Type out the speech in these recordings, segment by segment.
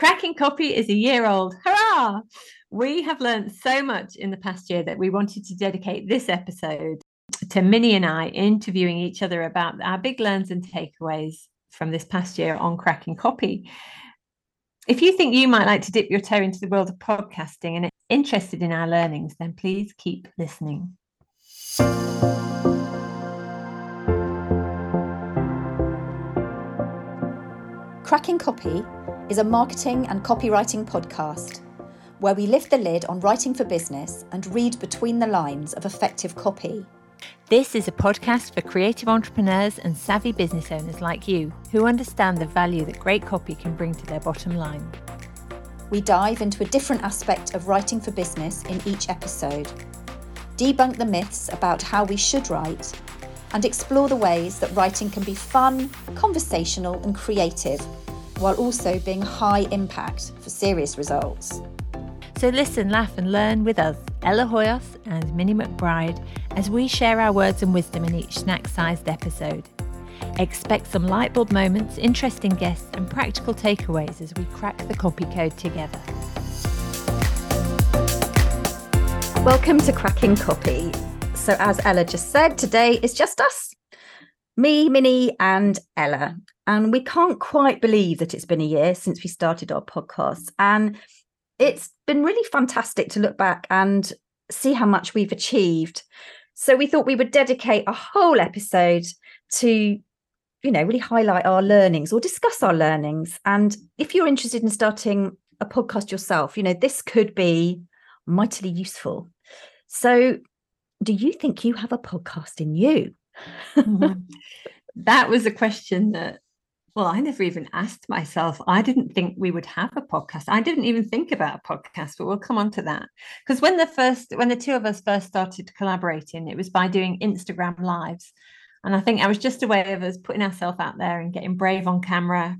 Cracking Copy is a year old. Hurrah! We have learned so much in the past year that we wanted to dedicate this episode to Minnie and I interviewing each other about our big learns and takeaways from this past year on Cracking Copy. If you think you might like to dip your toe into the world of podcasting and are interested in our learnings, then please keep listening. Cracking Copy is a marketing and copywriting podcast where we lift the lid on writing for business and read between the lines of effective copy. This is a podcast for creative entrepreneurs and savvy business owners like you who understand the value that great copy can bring to their bottom line. We dive into a different aspect of writing for business in each episode, debunk the myths about how we should write, and explore the ways that writing can be fun, conversational, and creative while also being high impact for serious results. So listen, laugh, and learn with us, Ella Hoyos and Minnie McBride, as we share our words and wisdom in each snack sized episode. Expect some lightbulb moments, interesting guests, and practical takeaways as we crack the copy code together. Welcome to Cracking Copy. So, as Ella just said, today is just us me, Minnie, and Ella. And we can't quite believe that it's been a year since we started our podcast. And it's been really fantastic to look back and see how much we've achieved. So we thought we would dedicate a whole episode to, you know, really highlight our learnings or discuss our learnings. And if you're interested in starting a podcast yourself, you know, this could be mightily useful. So, do you think you have a podcast in you? Mm-hmm. That was a question that well, I never even asked myself. I didn't think we would have a podcast. I didn't even think about a podcast, but we'll come on to that. Because when the first, when the two of us first started collaborating, it was by doing Instagram lives. And I think I was just a way of us putting ourselves out there and getting brave on camera.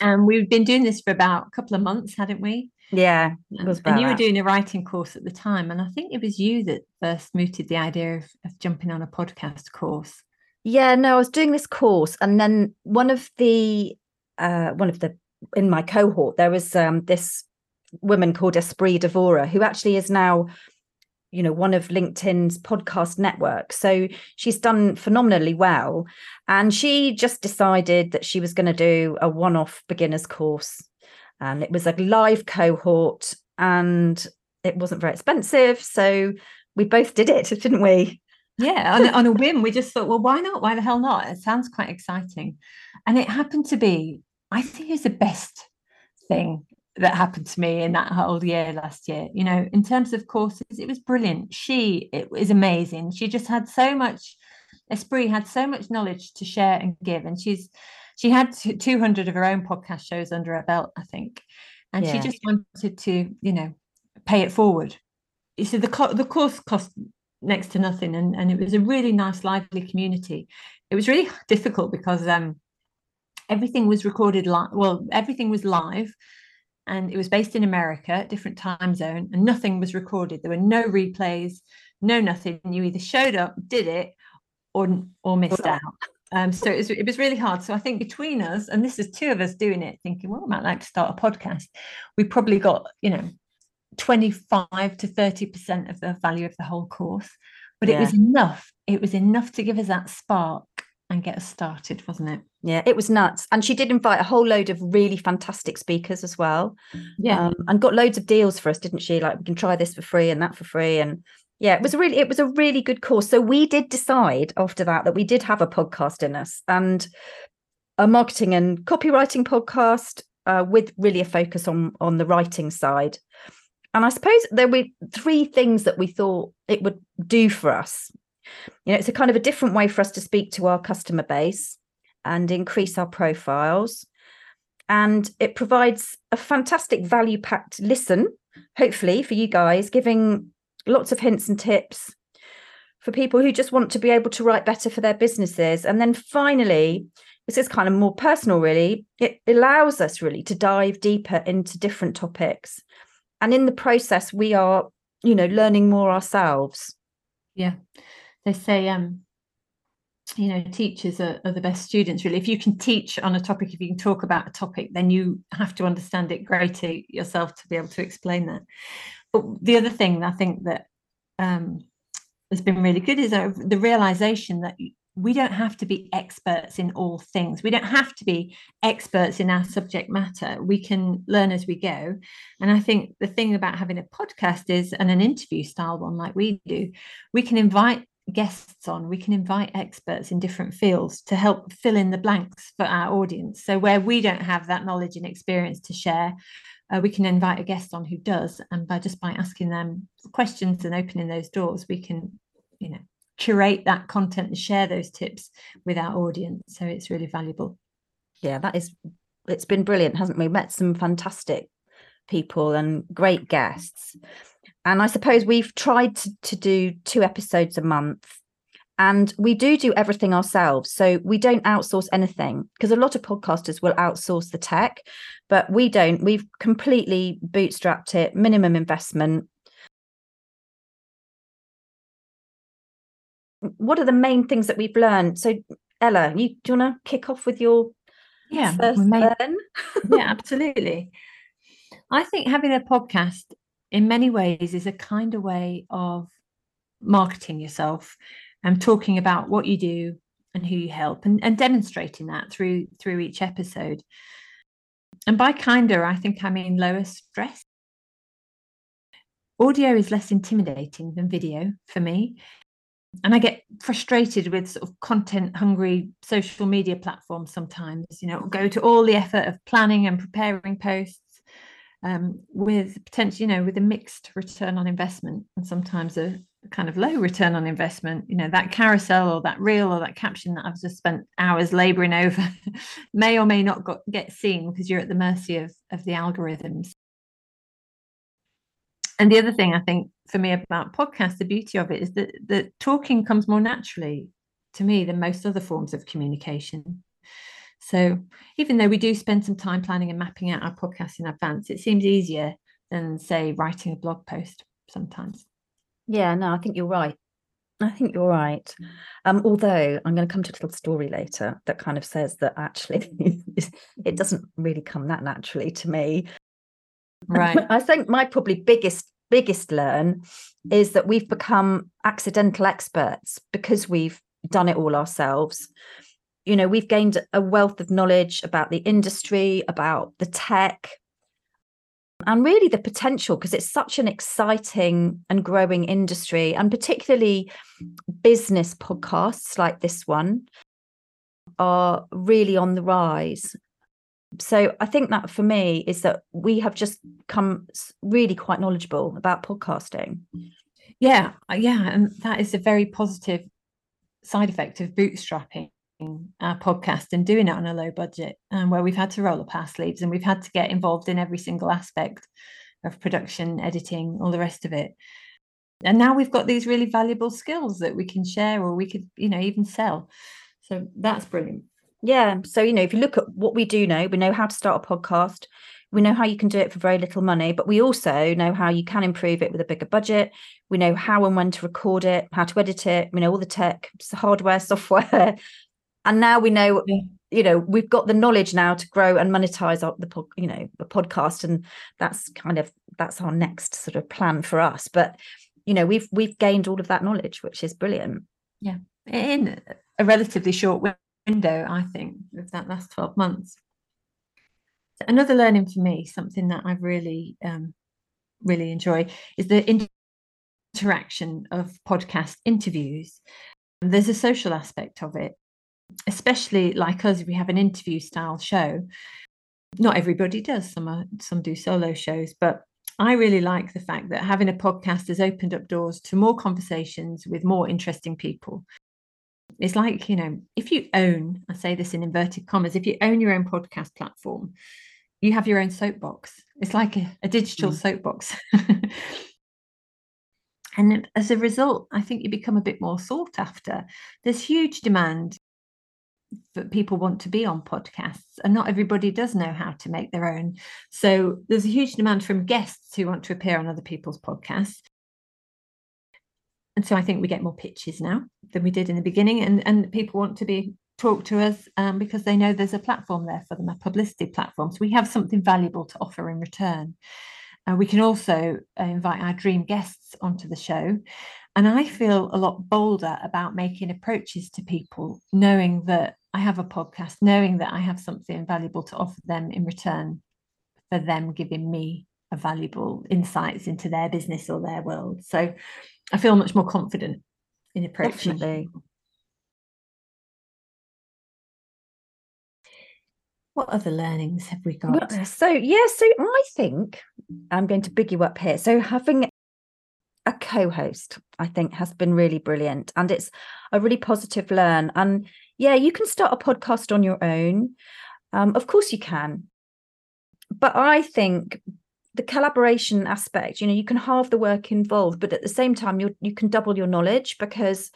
And we've been doing this for about a couple of months, hadn't we? Yeah. and you were doing a writing course at the time. And I think it was you that first mooted the idea of, of jumping on a podcast course. Yeah, no, I was doing this course, and then one of the uh, one of the in my cohort there was um, this woman called Espree Devora who actually is now you know one of linkedin's podcast network so she's done phenomenally well and she just decided that she was going to do a one-off beginners course and it was a live cohort and it wasn't very expensive so we both did it didn't we yeah, on, on a whim, we just thought, well, why not? Why the hell not? It sounds quite exciting. And it happened to be, I think it's the best thing that happened to me in that whole year last year. You know, in terms of courses, it was brilliant. She it was amazing. She just had so much, Espree, had so much knowledge to share and give. And she's, she had 200 of her own podcast shows under her belt, I think. And yeah. she just wanted to, you know, pay it forward. So the, the course cost next to nothing and, and it was a really nice lively community it was really difficult because um everything was recorded live well everything was live and it was based in america different time zone and nothing was recorded there were no replays no nothing you either showed up did it or or missed out um, so it was, it was really hard. So I think between us, and this is two of us doing it, thinking, well, I might like to start a podcast. We probably got, you know, 25 to 30% of the value of the whole course. But yeah. it was enough. It was enough to give us that spark and get us started, wasn't it? Yeah, it was nuts. And she did invite a whole load of really fantastic speakers as well. Yeah. Um, and got loads of deals for us, didn't she? Like we can try this for free and that for free. And yeah, it was really, it was a really good course. So we did decide after that that we did have a podcast in us and a marketing and copywriting podcast uh, with really a focus on on the writing side. And I suppose there were three things that we thought it would do for us. You know, it's a kind of a different way for us to speak to our customer base and increase our profiles. And it provides a fantastic value packed listen, hopefully, for you guys, giving lots of hints and tips for people who just want to be able to write better for their businesses. And then finally, this is kind of more personal, really. It allows us really to dive deeper into different topics and in the process we are you know learning more ourselves yeah they say um you know teachers are, are, the best students really if you can teach on a topic if you can talk about a topic then you have to understand it greater yourself to be able to explain that but the other thing i think that um, has been really good is uh, the realization that we don't have to be experts in all things. We don't have to be experts in our subject matter. We can learn as we go. And I think the thing about having a podcast is, and an interview style one like we do, we can invite guests on, we can invite experts in different fields to help fill in the blanks for our audience. So, where we don't have that knowledge and experience to share, uh, we can invite a guest on who does. And by just by asking them questions and opening those doors, we can, you know, curate that content and share those tips with our audience. So it's really valuable. Yeah, that is, it's been brilliant, hasn't we? Met some fantastic people and great guests. And I suppose we've tried to, to do two episodes a month and we do do everything ourselves so we don't outsource anything because a lot of podcasters will outsource the tech but we don't we've completely bootstrapped it minimum investment what are the main things that we've learned? So, Ella, you do you want to kick off with your yeah first learn? yeah, absolutely. I think having a podcast in many ways is a kind of way of marketing yourself and talking about what you do and who you help and, and demonstrating that through through each episode. And by kinder, I think I mean lower stress. Audio is less intimidating than video for me and I get frustrated with sort of content hungry social media platforms sometimes, you know, go to all the effort of planning and preparing posts um, with potentially, you know, with a mixed return on investment and sometimes a kind of low return on investment. You know, that carousel or that reel or that caption that I've just spent hours laboring over may or may not got, get seen because you're at the mercy of, of the algorithms and the other thing I think for me about podcasts, the beauty of it is that the talking comes more naturally to me than most other forms of communication. So even though we do spend some time planning and mapping out our podcast in advance, it seems easier than say writing a blog post sometimes. Yeah, no, I think you're right. I think you're right. Um, although I'm going to come to a little story later that kind of says that actually it doesn't really come that naturally to me. Right. I think my probably biggest biggest learn is that we've become accidental experts because we've done it all ourselves. You know, we've gained a wealth of knowledge about the industry, about the tech, and really the potential because it's such an exciting and growing industry, and particularly business podcasts like this one are really on the rise. So i think that for me is that we have just come really quite knowledgeable about podcasting. Yeah yeah and that is a very positive side effect of bootstrapping our podcast and doing it on a low budget and where we've had to roll up our sleeves and we've had to get involved in every single aspect of production editing all the rest of it and now we've got these really valuable skills that we can share or we could you know even sell so that's brilliant yeah. So, you know, if you look at what we do know, we know how to start a podcast. We know how you can do it for very little money, but we also know how you can improve it with a bigger budget. We know how and when to record it, how to edit it. We know all the tech, hardware, software. And now we know, yeah. you know, we've got the knowledge now to grow and monetize the, you know, the podcast. And that's kind of, that's our next sort of plan for us. But, you know, we've, we've gained all of that knowledge, which is brilliant. Yeah. In a relatively short window, I think, of that last 12 months. Another learning for me, something that I really, um, really enjoy, is the interaction of podcast interviews. There's a social aspect of it, especially like us, we have an interview style show. Not everybody does, some are, some do solo shows, but I really like the fact that having a podcast has opened up doors to more conversations with more interesting people. It's like, you know, if you own, I say this in inverted commas, if you own your own podcast platform, you have your own soapbox. It's like a, a digital mm. soapbox. and as a result, I think you become a bit more sought after. There's huge demand that people want to be on podcasts and not everybody does know how to make their own so there's a huge demand from guests who want to appear on other people's podcasts and so I think we get more pitches now than we did in the beginning, and and people want to be talk to us um, because they know there's a platform there for them, a publicity platform. So we have something valuable to offer in return. Uh, we can also uh, invite our dream guests onto the show. And I feel a lot bolder about making approaches to people, knowing that I have a podcast, knowing that I have something valuable to offer them in return for them giving me a valuable insights into their business or their world. So I feel much more confident in approaching. Definitely. What other learnings have we got? So yeah, so I think I'm going to big you up here. So having a co-host, I think, has been really brilliant, and it's a really positive learn. And yeah, you can start a podcast on your own. Um, of course, you can, but I think the collaboration aspect, you know, you can halve the work involved, but at the same time, you you can double your knowledge because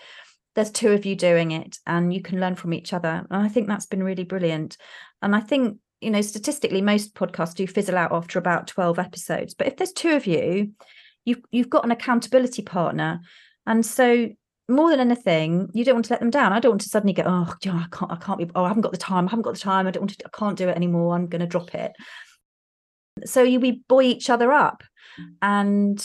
there's two of you doing it and you can learn from each other. And I think that's been really brilliant. And I think, you know, statistically, most podcasts do fizzle out after about 12 episodes. But if there's two of you, you've you've got an accountability partner. And so more than anything, you don't want to let them down. I don't want to suddenly go, oh, I can't, I can't be, oh, I haven't got the time, I haven't got the time, I don't want to, I can't do it anymore. I'm going to drop it. So you we buoy each other up, and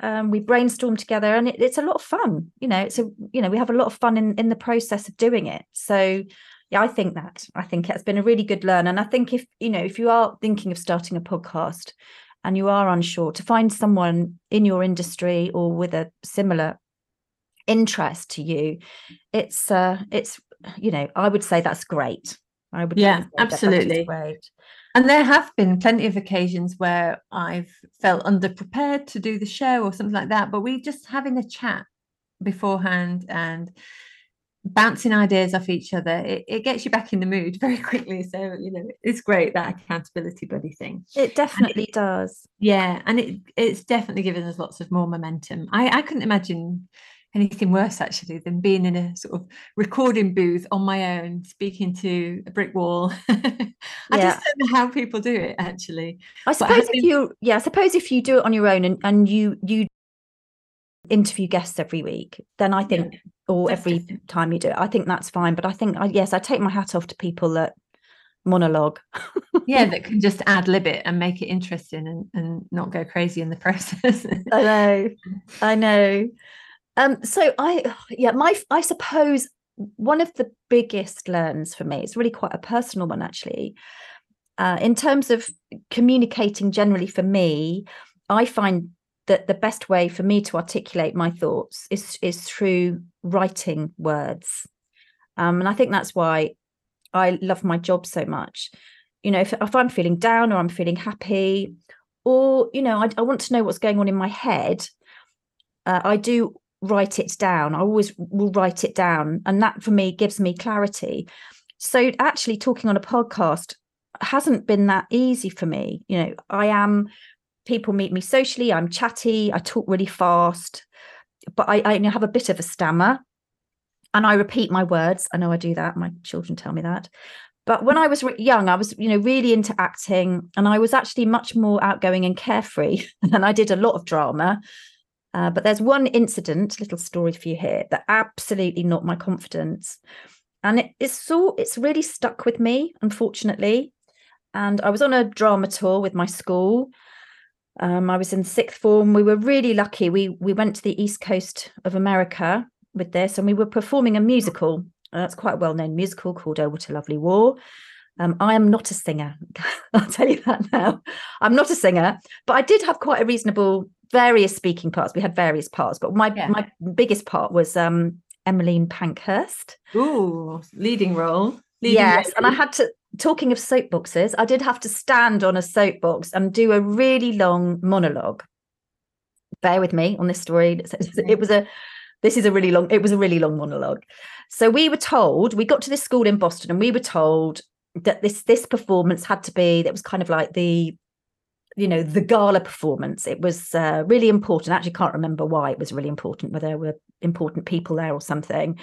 um, we brainstorm together, and it, it's a lot of fun. You know, it's a you know we have a lot of fun in in the process of doing it. So yeah, I think that I think it's been a really good learn, and I think if you know if you are thinking of starting a podcast and you are unsure, to find someone in your industry or with a similar interest to you, it's uh, it's you know I would say that's great. I would yeah absolutely great. And there have been plenty of occasions where I've felt underprepared to do the show or something like that, but we just having a chat beforehand and bouncing ideas off each other, it, it gets you back in the mood very quickly. So, you know, it's great that accountability buddy thing. It definitely it, does. Yeah. And it it's definitely given us lots of more momentum. I, I couldn't imagine anything worse actually than being in a sort of recording booth on my own speaking to a brick wall. I yeah. just don't know how people do it actually. I suppose if you yeah i suppose if you do it on your own and, and you you interview guests every week then i think yeah, or every time you do it i think that's fine. But i think I, yes i take my hat off to people that monologue. Yeah that can just ad lib it and make it interesting and, and not go crazy in the process. I know. I know um, so I, yeah, my, I suppose one of the biggest learns for me, it's really quite a personal one actually. Uh, in terms of communicating generally for me, I find that the best way for me to articulate my thoughts is is through writing words, um, and I think that's why I love my job so much. You know, if, if I'm feeling down or I'm feeling happy, or you know, I, I want to know what's going on in my head, uh, I do write it down. I always will write it down. And that for me gives me clarity. So actually talking on a podcast hasn't been that easy for me. You know, I am people meet me socially, I'm chatty, I talk really fast, but I, I have a bit of a stammer and I repeat my words. I know I do that. My children tell me that. But when I was young, I was, you know, really into acting, and I was actually much more outgoing and carefree. and I did a lot of drama. Uh, but there's one incident, little story for you here, that absolutely knocked my confidence. And it, it's so it's really stuck with me, unfortunately. And I was on a drama tour with my school. Um, I was in sixth form. We were really lucky. We we went to the east coast of America with this, and we were performing a musical. Uh, that's quite a well-known musical called "Oh What a Lovely War." Um, I am not a singer. I'll tell you that now. I'm not a singer, but I did have quite a reasonable various speaking parts. We had various parts, but my yeah. my biggest part was um Emmeline Pankhurst. Ooh, leading role. Leading yes, role. and I had to. Talking of soapboxes, I did have to stand on a soapbox and do a really long monologue. Bear with me on this story. It was a. This is a really long. It was a really long monologue. So we were told we got to this school in Boston, and we were told that this this performance had to be. That was kind of like the you know the gala performance it was uh, really important I actually can't remember why it was really important whether there were important people there or something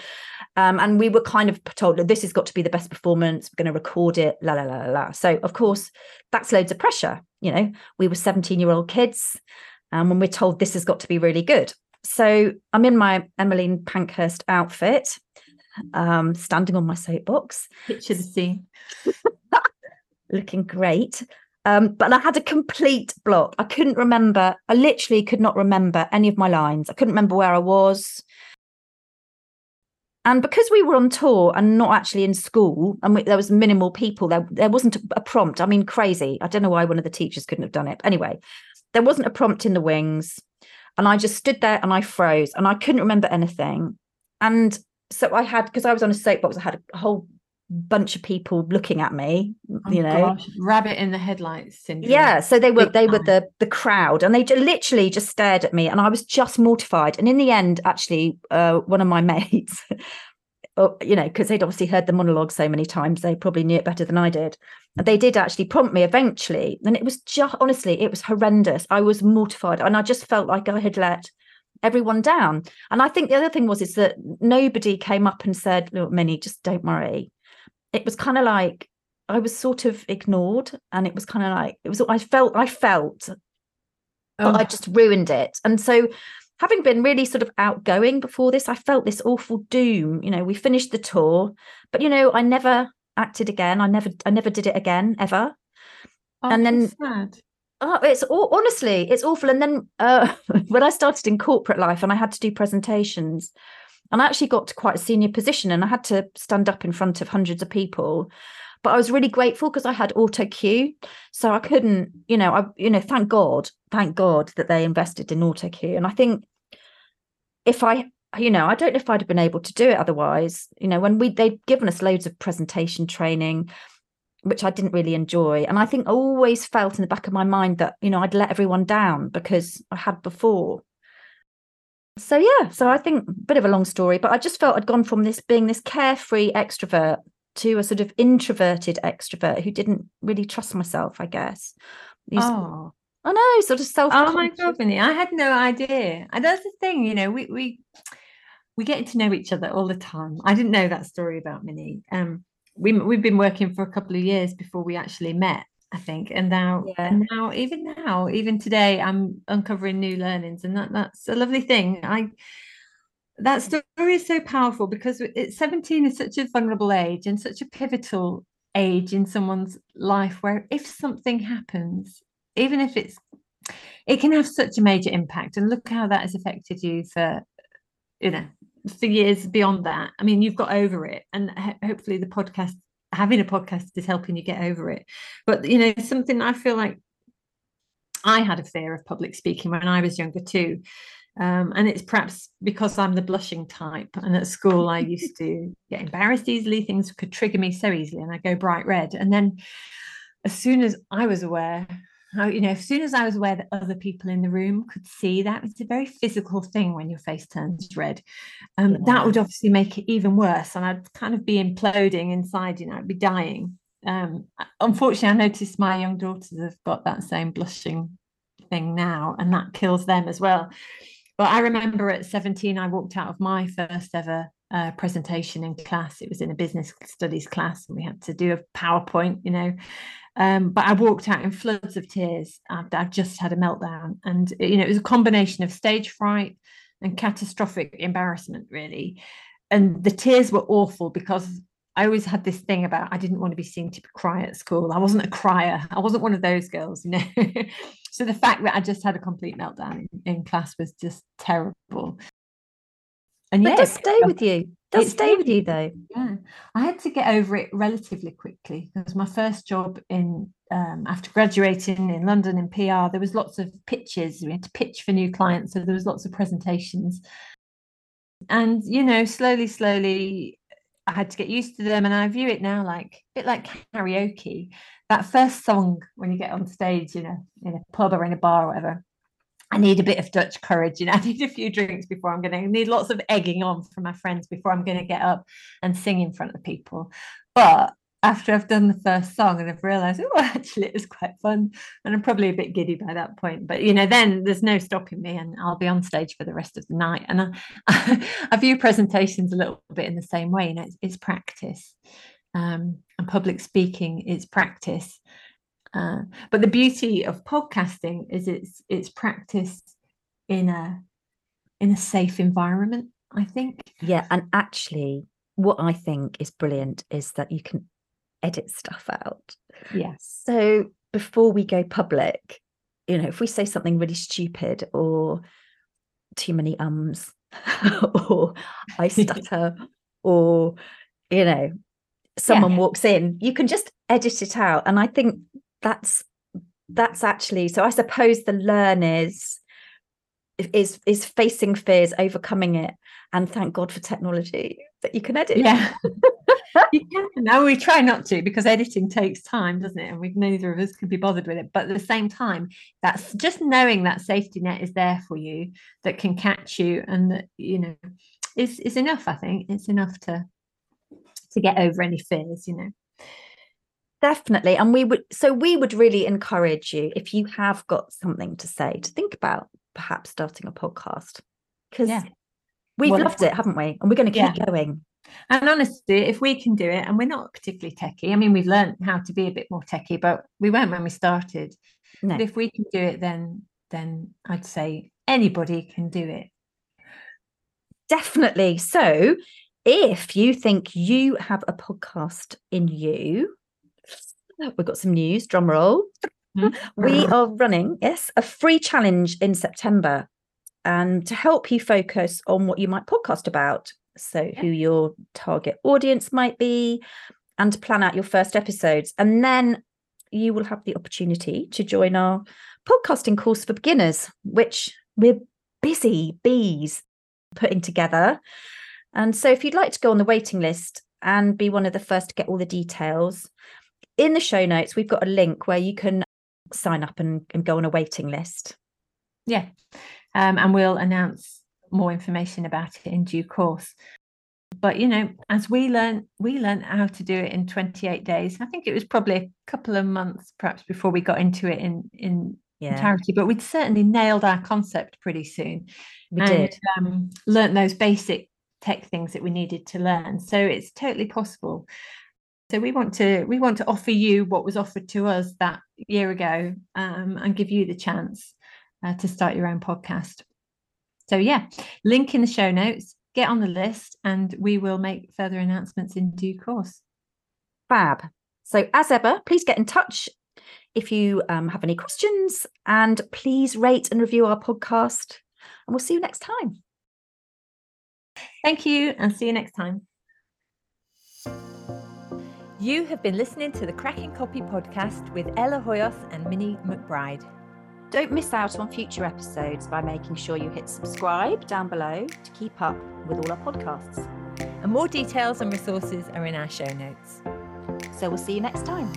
um, and we were kind of told that this has got to be the best performance we're going to record it la la la la so of course that's loads of pressure you know we were 17 year old kids and when we're told this has got to be really good so I'm in my Emmeline Pankhurst outfit, um, standing on my soapbox. Picture the scene. looking great. Um, but I had a complete block. I couldn't remember, I literally could not remember any of my lines. I couldn't remember where I was. And because we were on tour and not actually in school, and we, there was minimal people, there, there wasn't a, prompt. I mean, crazy. I don't know why one of the teachers couldn't have done it. Anyway, there wasn't a prompt in the wings. And I just stood there and I froze and I couldn't remember anything. And so I had, because I was on a soapbox, I had a whole bunch of people looking at me Oh, you know? gosh, rabbit in the headlights syndrome. yeah so they were they were the the crowd and they literally just stared at me and i was just mortified and in the end actually uh one of my mates oh, you know because they'd obviously heard the monologue so many times they probably knew it better than i did and they did actually prompt me eventually and it was just honestly it was horrendous. I was mortified and i just felt like i had let everyone down and i think the other thing was is that nobody came up and said look minnie just don't worry it was kind of like I was sort of ignored, and it was kind of like it was. I felt I felt Oh, I just ruined it, and so having been really sort of outgoing before this, I felt this awful doom. You know, we finished the tour, but you know, I never acted again. I never, I never did it again ever. oh, and then- sad. Oh, it's all honestly, it's awful. And then uh, when I started in corporate life and I had to do presentations, and I actually got to quite a senior position, and I had to stand up in front of hundreds of people. But I was really grateful because I had auto cue, so I couldn't, you know, I, you know, thank God, thank God that they invested in auto cue. And I think if I, you know, I don't know if I'd have been able to do it otherwise. You know, when we they'd given us loads of presentation training, which I didn't really enjoy. And I think I always felt in the back of my mind that, you know, I'd let everyone down because I had before. So yeah, so I think a bit of a long story, but I just felt I'd gone from this being this carefree extrovert to a sort of introverted extrovert who didn't really trust myself, I guess. These- Oh, I know, sort of self. oh my God, I had no idea. And that's the thing, you know, we we we get to know each other all the time. I didn't know that story about Minnie. Um, we we've been working for a couple of years before we actually met, I think. And now, Yeah. and now, even now, even today, I'm uncovering new learnings, and that that's a lovely thing. I that story is so powerful because it, 17 is such a vulnerable age and such a pivotal age in someone's life where if something happens even if it's it can have such a major impact and look how that has affected you for you know for years beyond that i mean you've got over it and hopefully the podcast having a podcast is helping you get over it but you know something i feel like i had a fear of public speaking when i was younger too um, and it's perhaps because I'm the blushing type, and at school I used to get embarrassed easily. Things could trigger me so easily, and I go bright red. And then, as soon as I was aware, you know, as soon as I was aware that other people in the room could see that, it's a very physical thing when your face turns red. Um, Yeah. That would obviously make it even worse, and I'd kind of be imploding inside. You know, I'd be dying. Um, unfortunately, I noticed my young daughters have got that same blushing thing now, and that kills them as well. But I remember at 17, I walked out of my first ever uh, presentation in class. It was in a business studies class, and we had to do a PowerPoint, you know. Um, but I walked out in floods of tears. I'd, I'd just had a meltdown, and you know, it was a combination of stage fright and catastrophic embarrassment, really. And the tears were awful because I always had this thing about I didn't want to be seen to cry at school. I wasn't a crier. I wasn't one of those girls, you know. so the fact that I just had a complete meltdown in, in class was just terrible. And But yeah, does stay with you. Does stay with you though. yeah, I had to get over it relatively quickly because my first job in um, after graduating in London in PR, there was lots of pitches. We had to pitch for new clients, so there was lots of presentations. And you know, slowly, slowly, I had to get used to them, and I view it now like a bit like karaoke. That first song when you get on stage, you know, in a pub or in a bar or whatever. I need a bit of Dutch courage, you know. I need a few drinks before I'm going to need lots of egging on from my friends before I'm going to get up and sing in front of people. But after I've done the first song and I've realized, oh, actually, it was quite fun. And I'm probably a bit giddy by that point. But, you know, then there's no stopping me and I'll be on stage for the rest of the night. And I, I view presentations a little bit in the same way. You know, it's, it's practice. Um, and public speaking is practice. Uh, but the beauty of podcasting is it's it's practice in a in a safe environment, I think. Yeah. And actually, what I think is brilliant is that you can edit stuff out. Yes. So before we go public, you know, if we say something really stupid or too many ums or I stutter or, you know, someone yeah. walks in, you can just edit it out. And I think that's that's actually so I suppose the learn is is is facing fears, overcoming it, and thank God for technology that you can edit. Yeah. you can. Now we try not to because editing takes time, doesn't it? And we neither of us can be bothered with it. But at the same time, that's just knowing that safety net is there for you that can catch you and that, you know, is is enough, I think. It's enough to to get over any fears, you know. Definitely. And we would so we would really encourage you if you have got something to say to think about perhaps starting a podcast. Because yeah. we've well, loved it, haven't we? And we're going to keep yeah. going. And honestly, if we can do it, and we're not particularly techie, I mean, we've learned how to be a bit more techie, but we weren't when we started. No. But if we can do it, then then I'd say anybody can do it. Definitely. So, if you think you have a podcast in you, we've got some news. Drum roll. Mm-hmm. We are running, yes, a free challenge in September, and to help you focus on what you might podcast about so who your target audience might be, and to plan out your first episodes. And then you will have the opportunity to join our podcasting course for beginners, which we're busy bees putting together. And so if you'd like to go on the waiting list and be one of the first to get all the details, in the show notes, we've got a link where you can sign up and, and go on a waiting list. Yeah. Um, and we'll announce more information about it in due course but you know as we learn we learned how to do it in 28 days i think it was probably a couple of months perhaps before we got into it in in yeah. entirety but we'd certainly nailed our concept pretty soon we and, did um, learned those basic tech things that we needed to learn so it's totally possible so we want to we want to offer you what was offered to us that year ago um, and give you the chance uh, to start your own podcast so, yeah, link in the show notes, get on the list, and we will make further announcements in due course. Fab. So, as ever, please get in touch if you um, have any questions and please rate and review our podcast. And we'll see you next time. Thank you, and see you next time. You have been listening to the Cracking Copy podcast with Ella Hoyos and Minnie McBride. Don't miss out on future episodes by making sure you hit subscribe down below to keep up with all our podcasts. And more details and resources are in our show notes. So we'll see you next time.